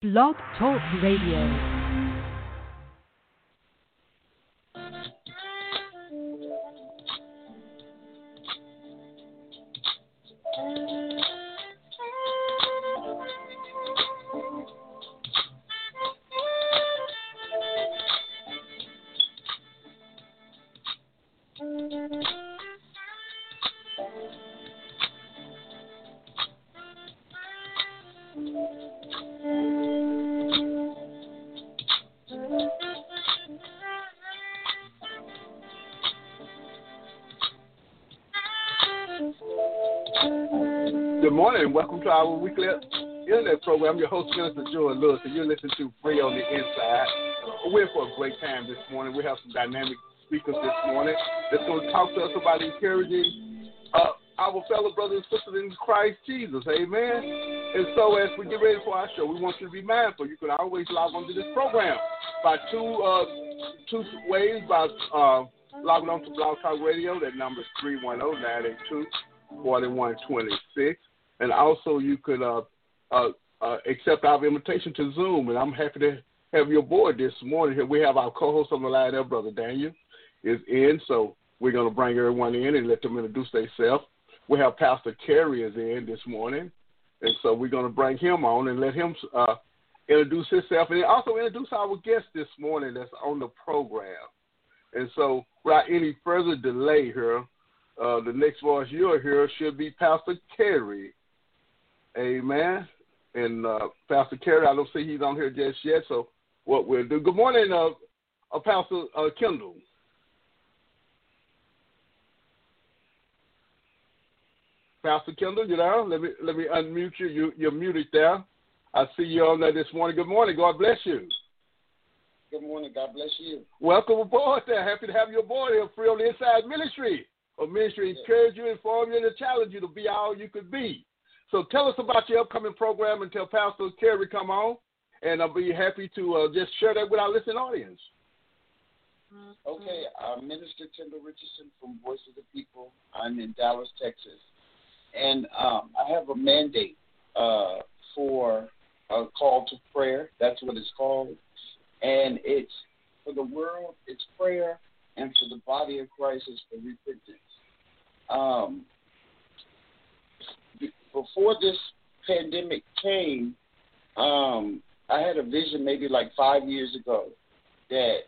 Blog Talk Radio. Welcome to our weekly internet program. I'm your host, Minister Joel Lewis, and you're listening to Free on the Inside. We're for a great time this morning. We have some dynamic speakers this morning that's going to talk to us about encouraging uh, our fellow brothers and sisters in Christ Jesus. Amen. And so, as we get ready for our show, we want you to be mindful. You can always log onto this program by two uh, two ways by uh, logging on to Blog Talk Radio. That number is 310 982 4126. And also, you could uh, uh, uh, accept our invitation to Zoom. And I'm happy to have you aboard this morning. Here we have our co-host on the line, there, Brother Daniel, is in. So we're going to bring everyone in and let them introduce themselves. We have Pastor Currie is in this morning, and so we're going to bring him on and let him uh, introduce himself and also introduce our guest this morning that's on the program. And so, without any further delay here, uh, the next voice you'll hear should be Pastor Currie. Amen. And uh, Pastor Currie, I don't see he's on here just yet. So what we'll do. Good morning, uh, uh, Pastor uh, Kendall. Pastor Kendall, you there? Let me let me unmute you. you. You're muted there. I see you on there this morning. Good morning. God bless you. Good morning. God bless you. Welcome aboard there. Happy to have you aboard here, Free on the Inside Ministry. A ministry encourage you, inform you, and challenge you to be all you could be. So tell us about your upcoming program until Pastor Currie come on, and I'll be happy to uh, just share that with our listening audience. Okay, I'm Minister Kendall Richardson from Voice of the People. I'm in Dallas, Texas, and um, I have a mandate uh, for a call to prayer. That's what it's called, and it's for the world. It's prayer, and for the body of Christ, it's for repentance. Um, before this pandemic came, um, I had a vision maybe like five years ago that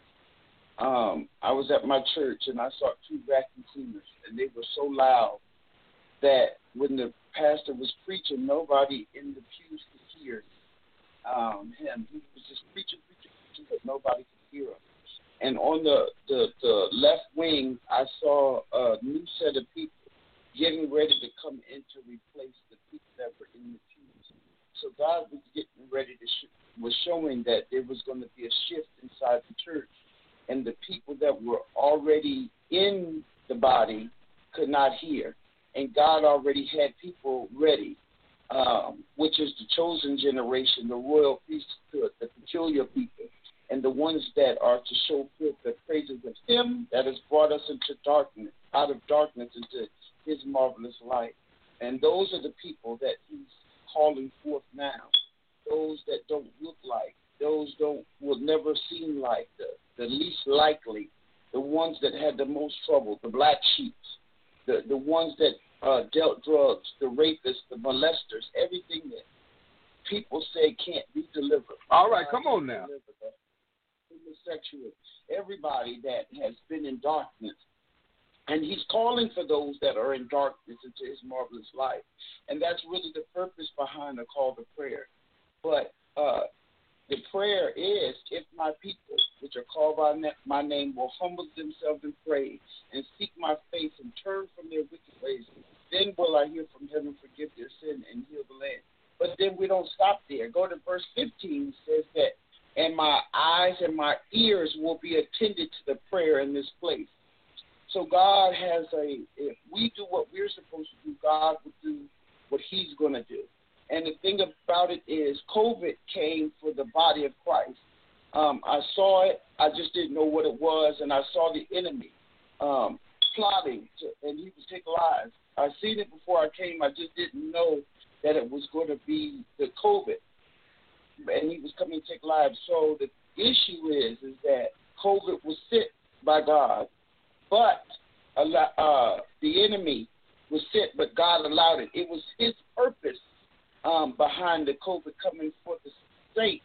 um, I was at my church and I saw two vacuum cleaners and they were so loud that when the pastor was preaching, nobody in the pews could hear um, him. He was just preaching, preaching, preaching, but nobody could hear him. And on the, the, the left wing, I saw a new set of people getting ready to come in to replace the people that were in the pews. So God was getting ready to sh- was showing that there was going to be a shift inside the church, and the people that were already in the body could not hear, and God already had people ready, um, which is the chosen generation, the royal priesthood, the peculiar people, and the ones that are to show forth the praises of Him that has brought us into darkness, out of darkness into His marvelous light. And those are the people that He's calling forth now. Those that don't look like, those don't will never seem like the the least likely, the ones that had the most trouble, the black sheep, the the ones that uh, dealt drugs, the rapists, the molesters, everything that people say can't be delivered. All right, come on now. Homosexual, everybody that has been in darkness, and he's calling for those that are in darkness into his marvelous light. And that's really the purpose behind the call to prayer. But uh, the prayer is if my people, which are called by my name, will humble themselves and pray and seek my face and turn from their wicked ways, then will I hear from heaven, forgive their sin, and heal the land. But then we don't stop there. Go to verse 15, says that, and my eyes and my ears will be attended to the prayer in this place. So God has a, if we do what we're supposed to do, God will do what He's going to do. And the thing about it is, COVID came for the body of Christ. Um, I saw it, I just didn't know what it was, and I saw the enemy um, plotting, to, and he would take lives. I seen it before I came. I just didn't know that it was going to be the COVID. and he was coming to take lives. So the issue is, is that COVID was sent by God, but uh, the enemy was sent, but God allowed it. It was His purpose um, behind the COVID coming for the state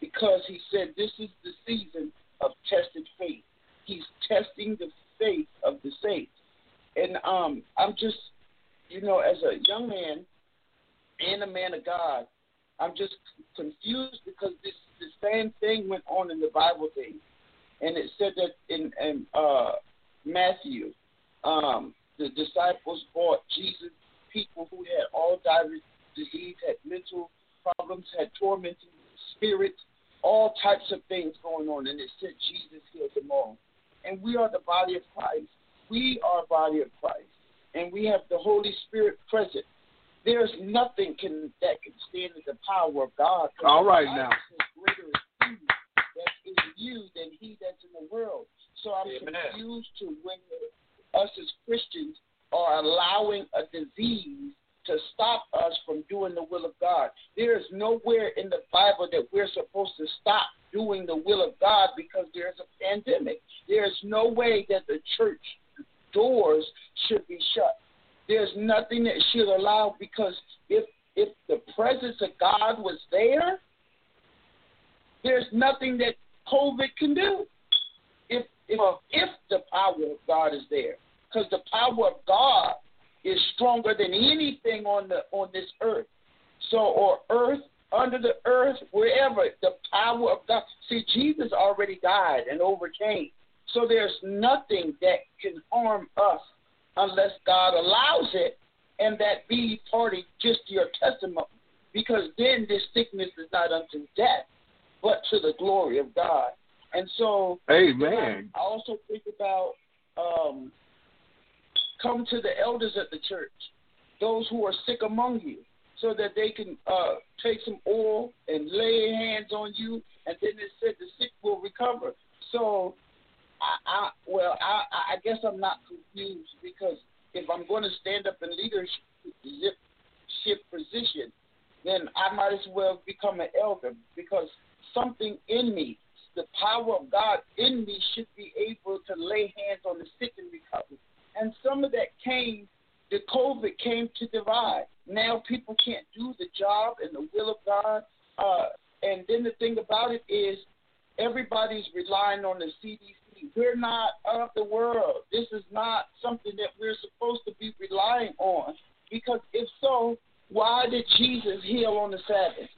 because He said this is the season of tested faith. He's testing the faith of the saints, and um, I'm just, you know, as a young man and a man of God, I'm just confused because this the same thing went on in the Bible days, and it said that in, in uh, Matthew, um, the disciples brought Jesus people who had all diverse disease, had mental problems, had tormenting spirits, all types of things going on, and it said Jesus healed them all. And we are the body of Christ. We are body of Christ, and we have the Holy Spirit present. There's nothing can that can stand in the power of God. All right now. Greater is he that's in you than he that's in the world. So I'm Amen. confused to when us as Christians are allowing a disease to stop us from doing the will of God. There is nowhere in the Bible that we're supposed to stop doing the will of God because there's a pandemic. There's no way that the church doors should be shut. There's nothing that should allow because if if the presence of God was there, there's nothing that COVID can do. If if if the power of God is there because the power of God is stronger than anything on the on this earth. So, or earth, under the earth, wherever the power of God. See, Jesus already died and overcame. So there's nothing that can harm us unless God allows it, and that be party just your testimony. Because then this sickness is not unto death, but to the glory of God. And so, Amen. I also think about um, come to the elders at the church, those who are sick among you, so that they can uh, take some oil and lay hands on you, and then it said the sick will recover. So, I, I well, I, I guess I'm not confused because if I'm going to stand up in leadership position, then I might as well become an elder because something in me, the power of God in me, should be able to lay hands on the sick and recover and some of that came, the COVID came to divide. Now people can't do the job and the will of God. Uh, and then the thing about it is, everybody's relying on the CDC. We're not of the world. This is not something that we're supposed to be relying on. Because if so, why did Jesus heal on the Sabbath?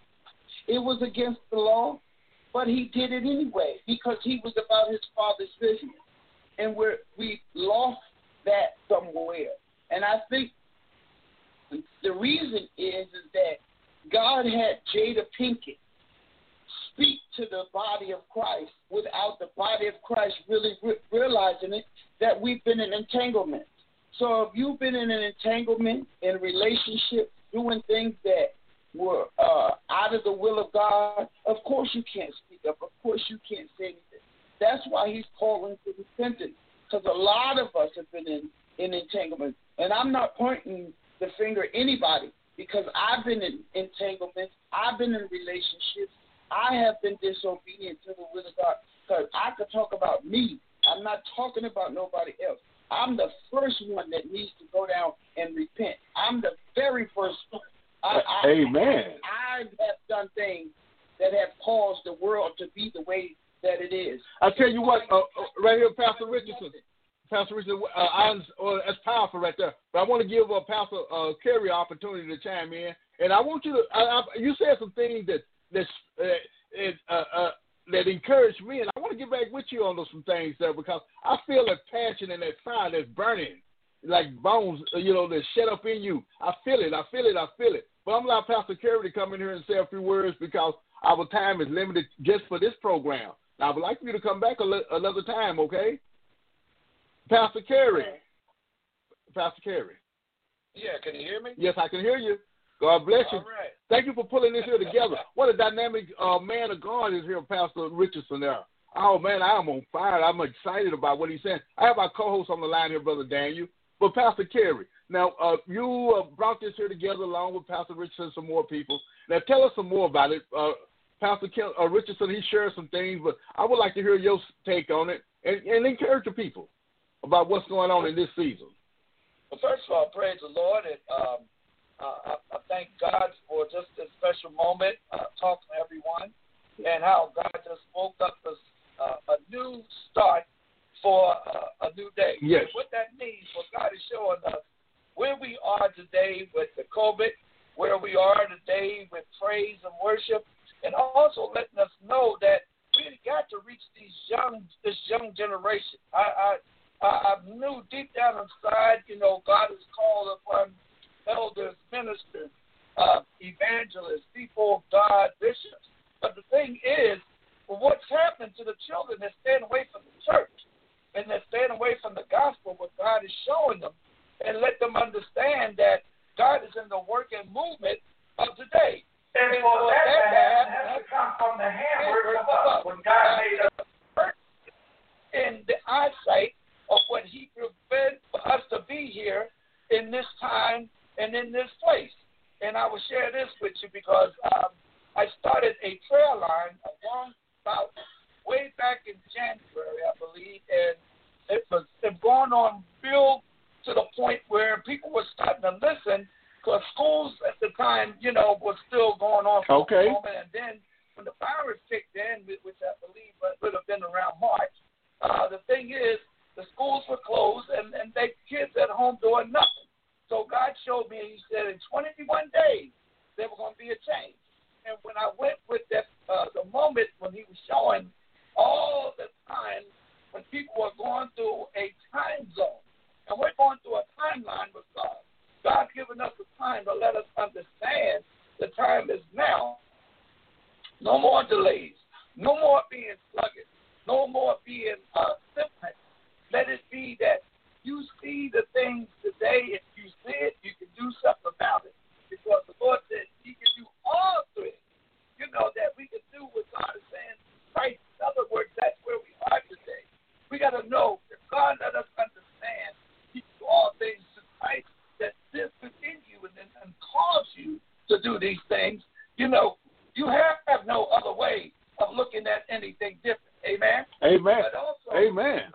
It was against the law, but he did it anyway because he was about his father's business. And we're, we lost that somewhere. And I think the reason is is that God had Jada Pinkett speak to the body of Christ without the body of Christ really re- realizing it that we've been in entanglement. So if you've been in an entanglement in relationship, doing things that were uh, out of the will of God, of course you can't speak up. Of course you can't say anything. That's why He's calling for repentance because a lot of us have been in, in entanglement. And I'm not pointing the finger at anybody because I've been in entanglements, I've been in relationships, I have been disobedient to the will of God. Because I could talk about me. I'm not talking about nobody else. I'm the first one that needs to go down and repent. I'm the very first one. I, I, Amen. I, I have done things that have caused the world to be the way that it is. I tell you what, uh, uh, right here, Pastor Richardson. Pastor Richardson, uh, I, that's powerful right there. But I want to give uh, Pastor uh, Currie opportunity to chime in, and I want you to. I, I, you said some things that that uh, uh, uh, that encouraged me, and I want to get back with you on those some things there because I feel that passion and that fire that's burning like bones, you know, that shut up in you. I feel it. I feel it. I feel it. But I'm allowing Pastor Currie to come in here and say a few words because our time is limited just for this program. Now, I would like for you to come back another time, okay? Pastor Currie. Okay. Pastor Currie. Yeah, can you hear me? Yes, I can hear you. God bless you. All right. Thank you for pulling this here together. what a dynamic uh, man of God is here, Pastor Richardson there. Oh, man, I am on fire. I'm excited about what he's saying. I have our co host on the line here, Brother Daniel. But, Pastor Currie, now uh, you uh, brought this here together along with Pastor Richardson and some more people. Now, tell us some more about it. Pastor Ken, uh, Richardson, he shared some things, but I would like to hear your take on it and, and encourage the people about what's going on in this season. Well, first of all, praise the Lord, and um, uh, I, I thank God for just this special moment, uh, talking to everyone, and how God just woke up us uh, a new start for uh, a new day. Yes. what that means, what God is showing us, where we are today with the COVID, where we are today with praise and worship, and also letting us know that we got to reach these young, this young generation. I, I, I knew deep down inside, you know, God has called upon elders, ministers, uh, evangelists, people of God, bishops. But the thing is, what's happening to the children? that stand away from the church and that stand away from the gospel, what God is showing them, and let them understand that God is in the work and movement of today. And, for that, that, that has to come from the handwork of us when God made us. In the eyesight of what He prepared for us to be here in this time and in this place. And I will share this with you because um, I started a prayer line about way back in January, I believe, and it was it going on build to the point where people were starting to listen because schools at the time, you know, was still going on for okay. a moment, and then when the virus kicked in, which I believe would have been around March, uh, the thing is the schools were closed and and they kids at home doing nothing. So God showed me, and He said, in 21 days, there was going to be a change. And when I went with that, uh, the moment when He was showing all the time when people were going through a time zone, and we're going through a timeline with God. God's given us a time to let us understand the time is now. No more delays. No more being sluggish. No more being uh, simple. Let it be that you see the things today, if you see it, you can do something about it. Because the Lord said He can do all things. You know, that we can do what God is saying. Christ, in other words, that's where we are today. We got to know that God let us understand He can do all things to Christ that this within you and, and, and cause you to do these things. You know, you have, have no other way of looking at anything different. Amen. Amen. But also, Amen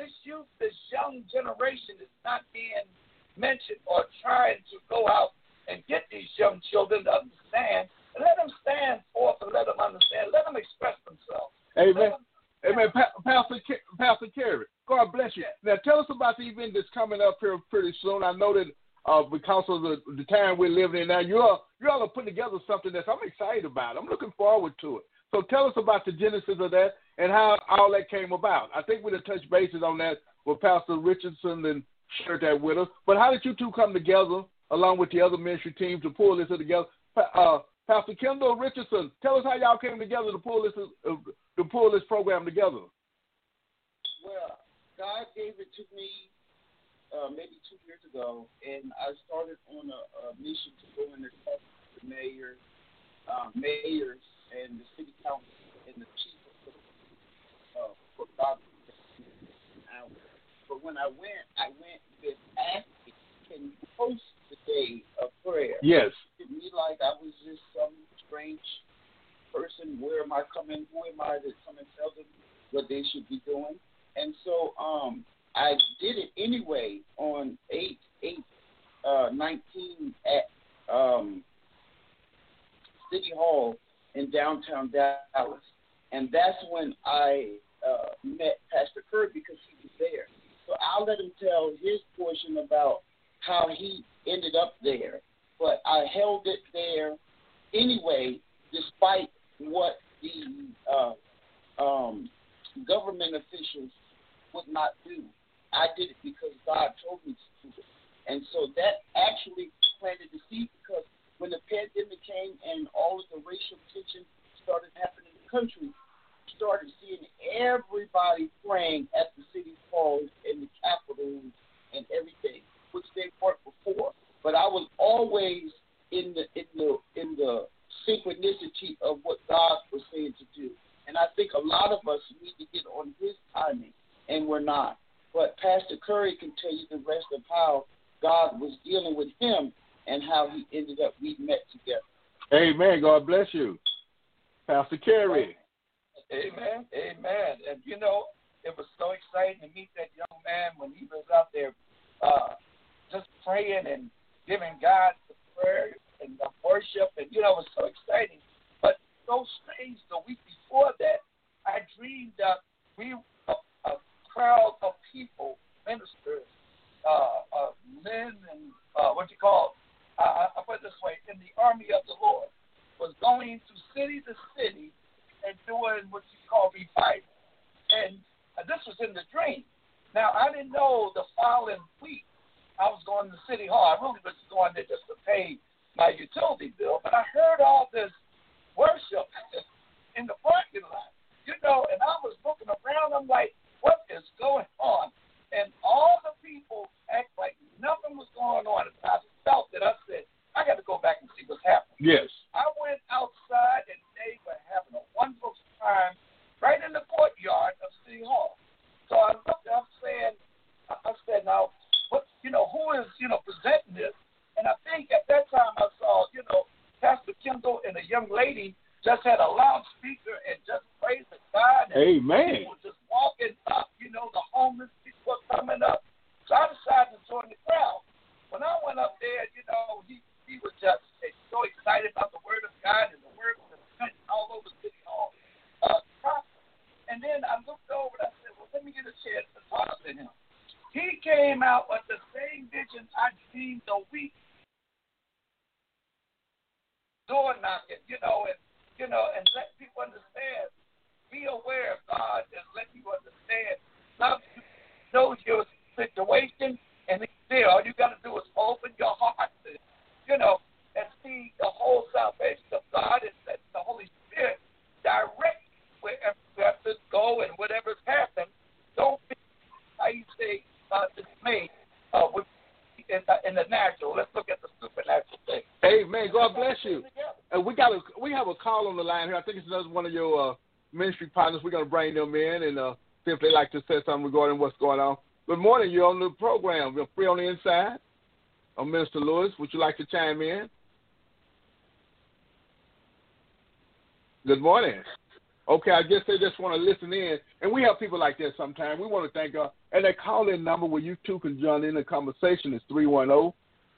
this youth, this young generation is not being mentioned or trying to go out and get these young children to understand and let them stand forth and let them understand. Let them express themselves. Amen. Amen. Pa- Pastor, Pastor Currie, God bless you. Now, tell us about the event that's coming up here pretty soon. I know that uh, because of the, the time we're living in now, you all, you all are putting together something that I'm excited about. I'm looking forward to it. So tell us about the genesis of that and how all that came about. I think we'll touch bases on that with Pastor Richardson and share that with us. But how did you two come together along with the other ministry teams to pull this together? Uh, Pastor Kendall Richardson, tell us how y'all came together to pull this uh, to pull this program together. Well, God gave it to me uh, maybe two years ago, and I started on a, a mission to go in and talk to the mayor, uh, mayors and the city council and the chief of uh, for God. But when I went, I went with asking, can you host the day of prayer? Yes. To me, like I was just some strange person. Where am I coming? Who am I to come and tell them what they should be doing? And so um, I did it anyway on 8 8 uh, 19 at um, City Hall in downtown Dallas, and that's when I uh, met Pastor Kurt because he was there. So I'll let him tell his portion about how he ended up there. But I held it there anyway, despite what the uh, um, government officials would not do. I did it because God told me to do it. And so that actually planted the seed because when the pandemic came and all of the racial tension started happening in the country, started seeing everybody praying at the city halls and the capitals and everything, which they weren't before. But I was always in the in the in the synchronicity of what God was saying to do. And I think a lot of us need to get on his timing and we're not. But Pastor Currie can tell you the rest of how God was dealing with him and how he ended up we met together. Amen. God bless you. Pastor Currie. Amen. Amen. And you know, it was so exciting to meet that young man when he was out there uh, just praying and giving God the prayer and the worship. And, you know, it was so exciting. But so strange, the week before that, I dreamed that we, a, a crowd of people, ministers, uh, uh, men, and uh, what you call, uh, I put it this way, in the army of the Lord, was going to city to city and doing what you call revival. And uh, this was in the dream. Now, I didn't know the following week I was going to city hall. I really was going there just to pay my utility bill, but I heard all this worship in the parking lot, you know, and I was looking around. I'm like, what is going on? And all the people act like nothing was going on. And I felt it. I said, I got to go back and see what's happening. Yes. I went outside and they were having a wonderful time right in the courtyard of City Hall. So I looked up saying, I said, now, what, you know, who is, you know, presenting this? And I think at that time I saw, you know, Pastor Kendall and a young lady just had a loudspeaker and just praising God. And Amen. People just walking up, you know, the homeless people were coming up. So I decided to join the crowd. When I went up there, you know, he he was just so excited about the word of God and the word was all over City Hall. Uh, and then I looked over and I said, well, let me get a chance to talk to him. He came out with the same vision I dreamed a week door knocking, you know, and you know, and let people understand. Be aware of God and let people understand. Love you, knows your situation, and He's there. All you got to do is open your heart, to, you know, and see the whole salvation of God and let the Holy Spirit direct wherever you have to go and whatever's happened. Don't be, how you say, uh, dismayed uh, with in the, in the natural. Let's look at the supernatural thing. Amen. God bless you. And we got a we have a call on the line here. I think it's another one of your uh, ministry partners. We're gonna bring them in and uh, see if they'd like to say something regarding what's going on. Good morning. You're on the program. You're free on the inside. I'm Minister Lewis. Would you like to chime in? Good morning. Okay, I guess they just want to listen in, and we have people like that sometimes. We want to thank God. And that call-in number where you two can join in the conversation is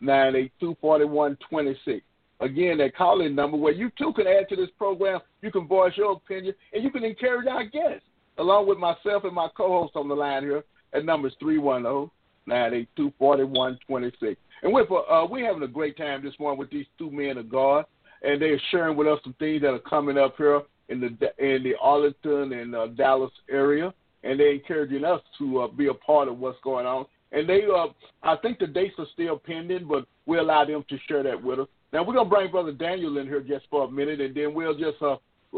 310-982-4126. Again, that call-in number where you too can add to this program. You can voice your opinion, and you can encourage our guests, along with myself and my co-host on the line here. That number is 310-982-4126. And we're uh, we're having a great time this morning with these two men of God, and they're sharing with us some things that are coming up here in the in the Arlington and uh, Dallas area, and they're encouraging us to uh, be a part of what's going on. And they, uh, I think the dates are still pending, but we allow them to share that with us. Now we're gonna bring Brother Daniel in here just for a minute, and then we'll just uh,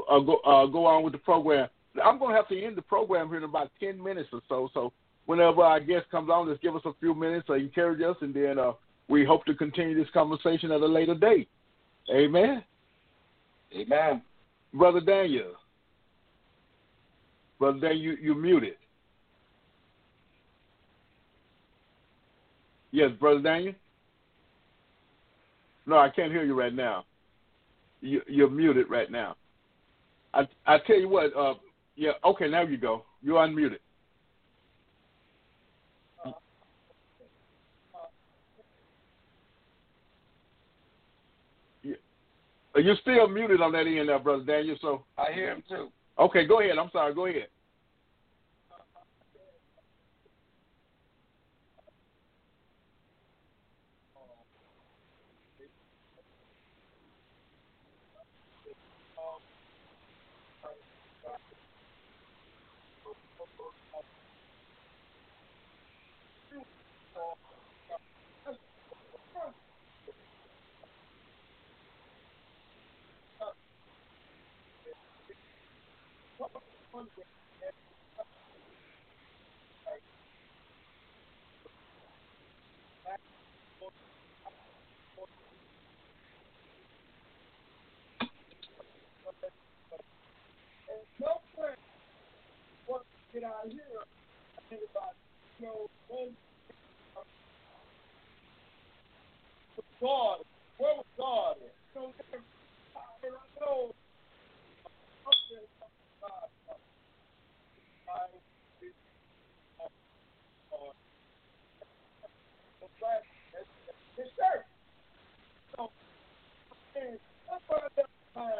uh, go uh, go on with the program. I'm gonna have to end the program here in about ten minutes or so. So whenever our guest comes on, just give us a few minutes to encourage us, and then uh, we hope to continue this conversation at a later date. Amen. Amen. Brother Daniel. Brother Daniel, you, you're muted. Yes, Brother Daniel? No, I can't hear you right now. You, you're muted right now. I I tell you what, uh, yeah, okay, now you go. You're unmuted. You're still muted on that end, there, brother Daniel. So I hear him too. Okay, go ahead. I'm sorry. Go ahead. get out of here. Everybody, you know, when God, where was God at? You know, colors as you want to do. In some way, they try and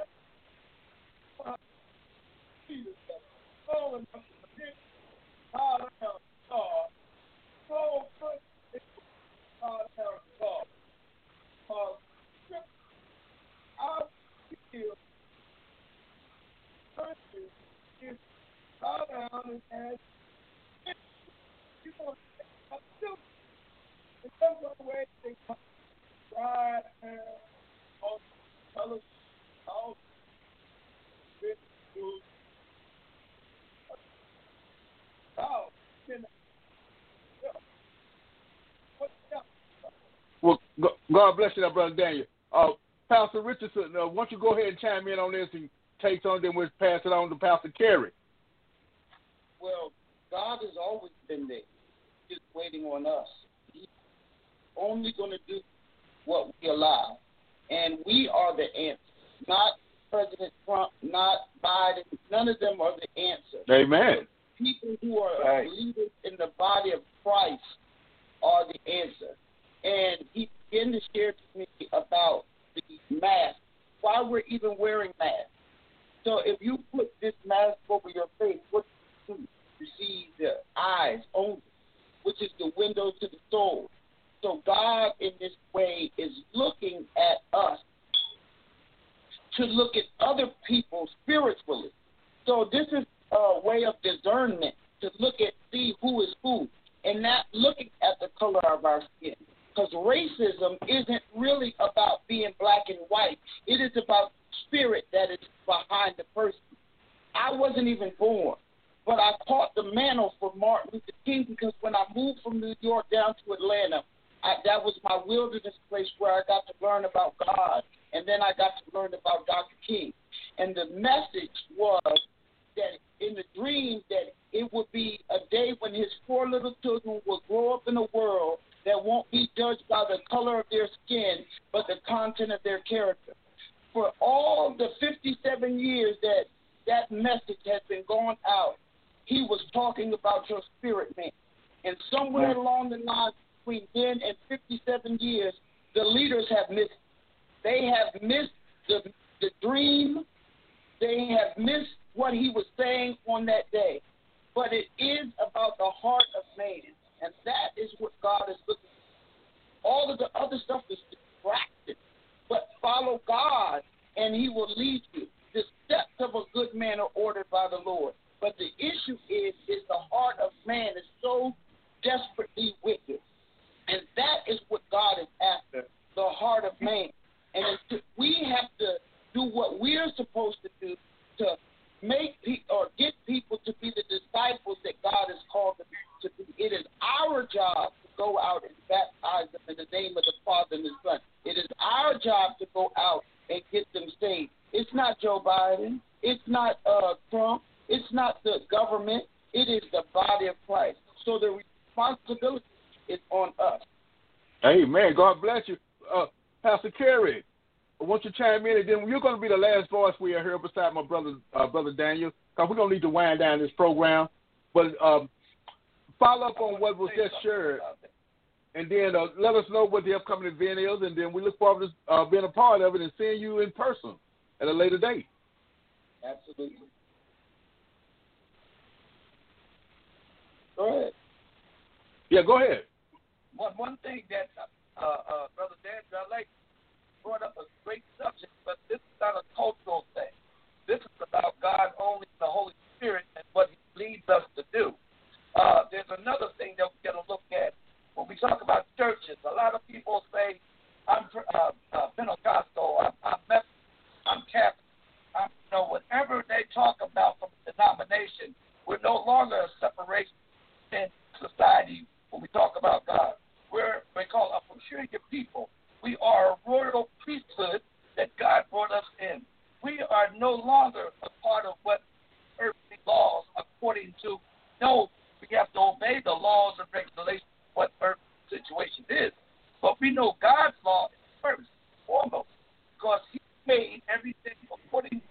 all colors, all Oh, well, God bless you, that brother Daniel. Uh, Pastor Richardson, uh, why don't you go ahead and chime in on this and take something, then we'll pass it on to Pastor Currie. Well, God has been there, just waiting on us. He's only going to do what we allow. And we are the answer, not President Trump, not Biden. None of them are the answer. Amen. People who are right. leaders in the body of Christ are the answer. And he began to share to me about the mask, why we're even wearing masks. So if you put this mask over your face, what do you see? See the eyes only, which is the window to the soul. So God, in this way, is looking at us to look at other people spiritually. So this is a way of discernment to look at see who is who, and not looking at the color of our skin. Because racism isn't really about being black and white. It is about spirit that is behind the person. I wasn't even born, but I caught the mantle for Martin Luther King because when I moved from New York down to Atlanta, I, that was my wilderness place where I got to learn about God, and then I got to learn about Dr. King. And the message was that in the dream that it would be a day when his four little children would grow up in a world that won't be judged by the color of their skin, but the content of their character. For all the 57 years that that message has been going out, he was talking about your spirit man. And somewhere along the line between then and 57 years, the leaders have missed. They have missed the, the dream. They have missed what he was saying on that day. But it is about the heart of man. And that is what God is looking for. All of the other stuff is distracted. But follow God, and he will lead you. The steps of a good man are ordered by the Lord. But the issue is, is the heart of man is so desperately wicked. And that is what God is after, the heart of man. And we have to do what we're supposed to do to make people or get people to be the disciples that God has called them to be. It is our job to go out and baptize them in the name of the Father and the Son. It is our job to go out and get them saved. It's not Joe Biden. It's not uh, Trump. It's not the government. It is the body of Christ. So the responsibility is on us. Amen. God bless you. Uh, Pastor Currie, I want you to chime in, and then you're going to be the last voice we hear beside my brother, uh, brother Daniel, because we're going to need to wind down this program. But um, follow up on what was just shared, and then uh, let us know what the upcoming event is, and then we look forward to uh, being a part of it and seeing you in person at a later date. Absolutely. Go ahead. Yeah, go ahead. One one thing that uh, uh, Brother Dan like brought up a great subject, but this is not a cultural thing. This is about God only, the Holy Spirit, and what He leads us to do. Uh, there's another thing that we got to look at when we talk about churches. A lot of people say, "I'm uh, uh, Pentecostal," "I'm, I'm Methodist," "I'm Catholic." I'm, you know, whatever they talk about from denomination, we're no longer a separation in society when we talk about God. We're we call a peculiar people we are a royal priesthood that God brought us in. We are no longer a part of what earthly laws according to. No, we have to obey the laws and regulations what earth situation is. But we know God's law is first, foremost, because He made everything according,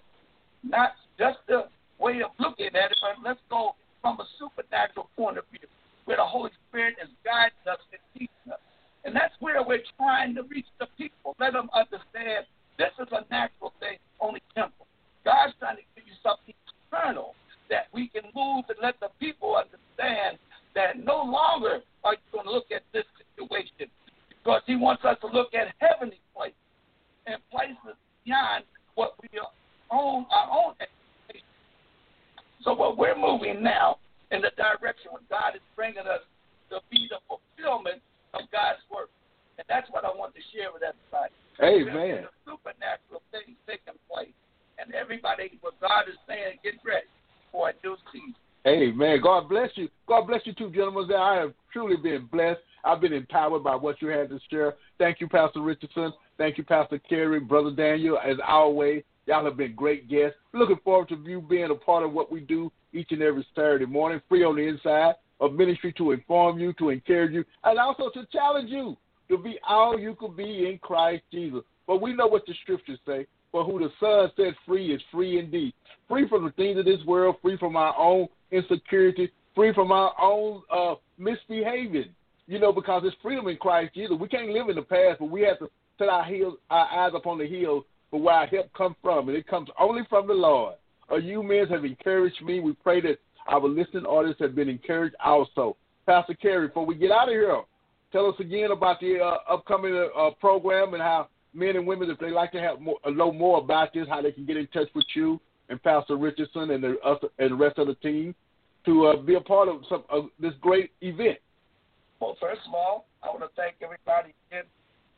not just the way of looking at it, but let's go from a supernatural point of view, where the Holy Spirit is guiding us and teaching us. And that's where we're trying to reach the people. Let them understand this is a natural thing, only temporal. God's trying to give you something eternal that we can move and let the people understand that no longer are you going to look at this situation because He wants us to look at heavenly places and places beyond what we own our own expectations. So what we're moving now in the direction when God is bringing us to be the fulfillment of God's work. And that's what I want to share with everybody. Amen. There's supernatural things taking place. And everybody, what God is saying, get ready for a new season. Amen. God bless you. God bless you too, gentlemen. There I have truly been blessed. I've been empowered by what you had to share. Thank you, Pastor Richardson. Thank you, Pastor Currie, Brother Daniel. As always, y'all have been great guests. Looking forward to you being a part of what we do each and every Saturday morning, free on the inside of ministry to inform you, to encourage you, and also to challenge you to be all you could be in Christ Jesus. But we know what the scriptures say. For who the Son set free is free indeed. Free from the things of this world, free from our own insecurity, free from our own uh, misbehaving. You know, because it's freedom in Christ Jesus. We can't live in the past, but we have to set our heels, our eyes upon the hills for where our help comes from, and it comes only from the Lord. Uh, you men have encouraged me. We pray that our listening audience have been encouraged also. Pastor Currie, before we get out of here, tell us again about the uh, upcoming uh, program and how men and women, if they like to have more, uh, know more about this, how they can get in touch with you and Pastor Richardson and the uh, and the rest of the team to uh, be a part of some of this great event. Well, first of all, I want to thank everybody again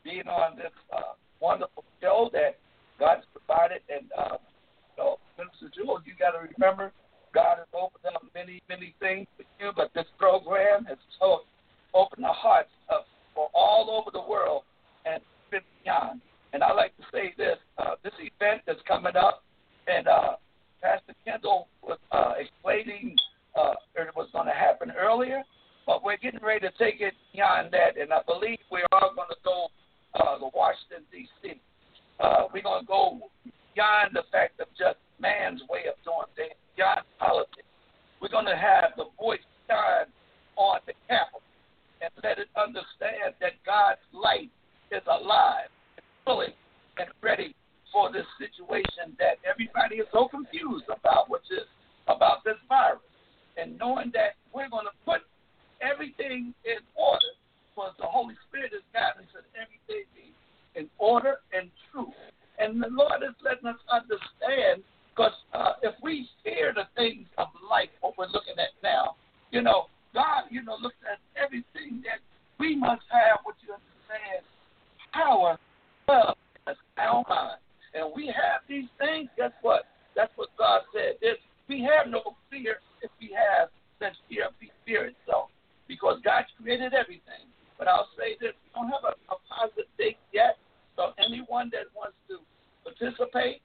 being on this uh, wonderful show that God's provided. And uh, you know, Minister Joel, you got to remember, God has opened up many, many things for you, but this program has so opened the hearts of, for all over the world and beyond. And I like to say this: uh, this event that's coming up, and uh, Pastor Kendall was uh, explaining uh, it was going to happen earlier, but we're getting ready to take it beyond that, and I believe we are going to go uh, to Washington D.C. Uh, we're going to go beyond the fact of just man's way of doing things, beyond politics. We're going to have the voice shine on the Capitol and let it understand that God's light is alive, and willing, and ready for this situation that everybody is so confused about, which is about this virus. And knowing that we're going to put everything in order, because the Holy Spirit is guiding us that everything in order and truth. And the Lord is letting us understand, because uh, if we fear the things of life, what we're looking at now, you know, God, you know, looks at everything that we must have, what you understand, power, love, a mind. And we have these things, guess what? That's what God said. There's, we have no fear if we have that fear, of fear itself. Because God created everything. But I'll say this, we don't have a, a positive date yet. So anyone that wants to participate,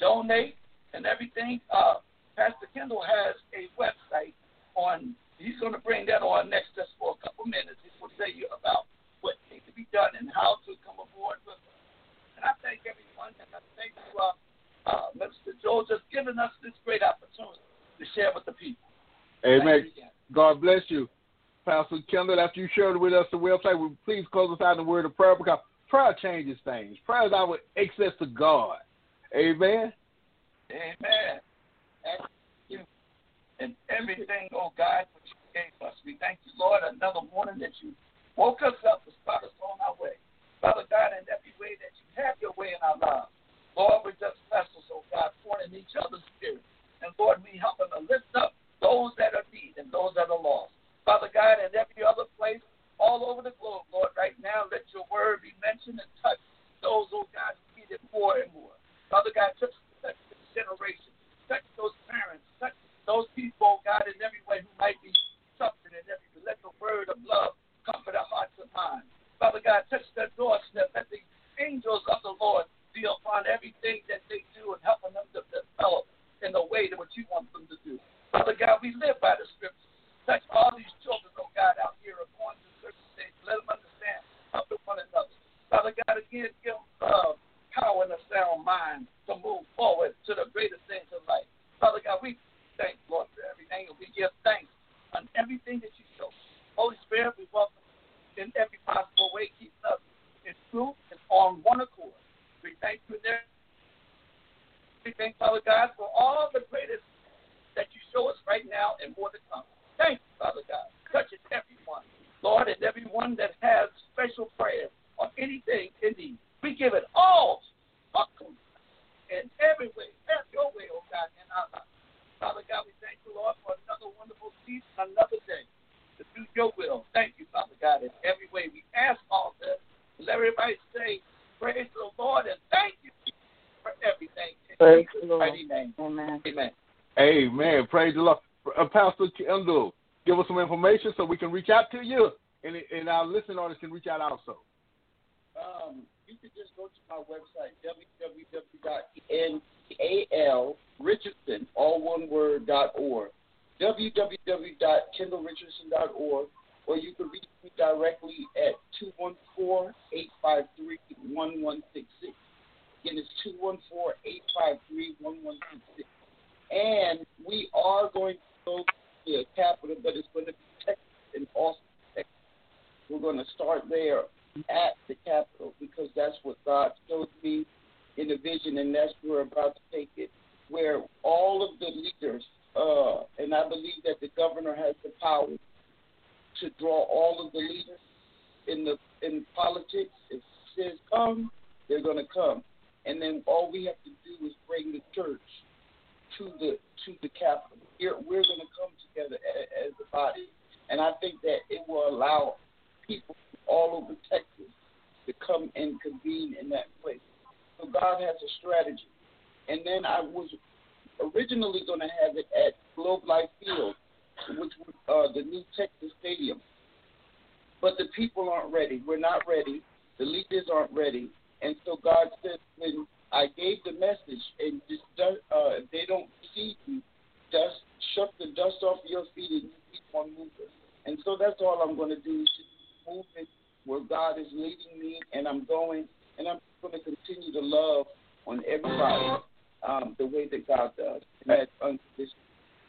donate, and everything, uh, Pastor Kendall has a website on. He's going to bring that on next just for a couple minutes. He will tell you about what needs to be done and how to come aboard with us. And I thank everyone, and I thank you, uh, uh, Mr. Joel, just giving us this great opportunity to share with the people. Amen. God bless you. Pastor Kendall, after you shared with us the website, will please close us out in the word of prayer because prayer changes things. Prayer is our access to God. Amen. Thank you. And everything, oh God, which you gave us. We thank you, Lord, another morning that you woke us up to start us on our way. Father God, in every way that you have your way in our lives. Lord, we're just vessels, oh God, pouring in each other's spirit. And Lord, we help them to lift up those that are need and those that are lost. Father God, in every other place, all over the globe, Lord, right now, let your word be mentioned and touch those, oh God, who need it more and more. Father God, touch, touch this generation, touch those parents, touch those people, oh God, in every way who might be suffering in every way. Let the word of love comfort their hearts and minds. Father God, touch their doorstep. Let the angels of the Lord be upon everything that they do and helping them to develop in the way that what you want them to do. Father God, we live by the scriptures. Touch all these children, oh God, out here are going through certain things. Let them understand up to one another. Father God, again, give them uh, power and a sound mind to move forward to the greatest things of life. Father God, we thank Lord for everything, and we give thanks on everything that you show. Holy Spirit, we welcome in every possible way, keeping us in truth and on one accord. We thank you there. We thank Father God for all the greatest that you show us right now and more to come. Thank you, Father God. Touch it, everyone. Lord, and everyone that has special prayers or anything in need. We give it all up in every way. Have your way, oh God, in our lives. Father God, we thank you, Lord, for another wonderful season. Everybody say, Praise the Lord and thank you for everything. Praise the Lord. Amen. Amen. Amen. Praise the Lord. Uh, Pastor Kendall, give us some information so we can reach out to you, and, and our listening audience can reach out also. Um, you can just go to my website, www.kendallrichardson, all one word, dot org, www.kendallrichardson.org, or you can reach me directly at 214-853-1166. Again, it's 214-853-1166. And we are going to go to the capital, but it's going to be Texas and Austin, Texas. We're going to start there at the Capitol because that's what God showed me in the vision, and that's where we're about to take it. Where all of the leaders, uh, and I believe that the governor has the power to draw all of the leaders in the in politics. If he says come, they're going to come, and then all we have to do is bring the church to the to the Capitol. Here, we're going to come together as, as a body, and I think that it will allow people all over Texas to come and convene in that place. So God has a strategy. And then I was originally going to have it at Globe Life Field, which was uh, the new Texas Stadium. But the people aren't ready. We're not ready. The leaders aren't ready. And so God said, when I gave the message, and just uh, if they don't see you, dust, shut the dust off your feet and you keep on moving. And so that's all I'm going to do is just moving where God is leading me, and I'm going, and I'm going to continue to love on everybody um, the way that God does. And that's unconditional.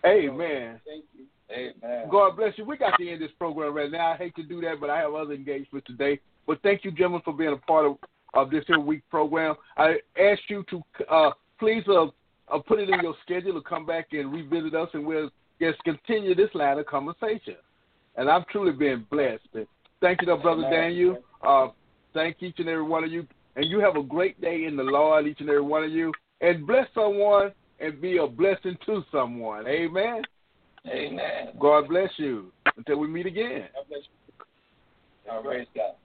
Amen. Thank you. Amen. God bless you. We got to end this program right now. I hate to do that, but I have other engagements today. But thank you, gentlemen, for being a part of, of this here week program. I ask you to uh, please uh, uh, put it in your schedule to come back and revisit us, and we'll just continue this line of conversation. And I've truly been blessed. Thank you, Brother Daniel. Uh, thank each and every one of you. And you have a great day in the Lord, each and every one of you. And bless someone and be a blessing to someone. Amen. Amen. God bless you. Until we meet again. God bless. Praise God.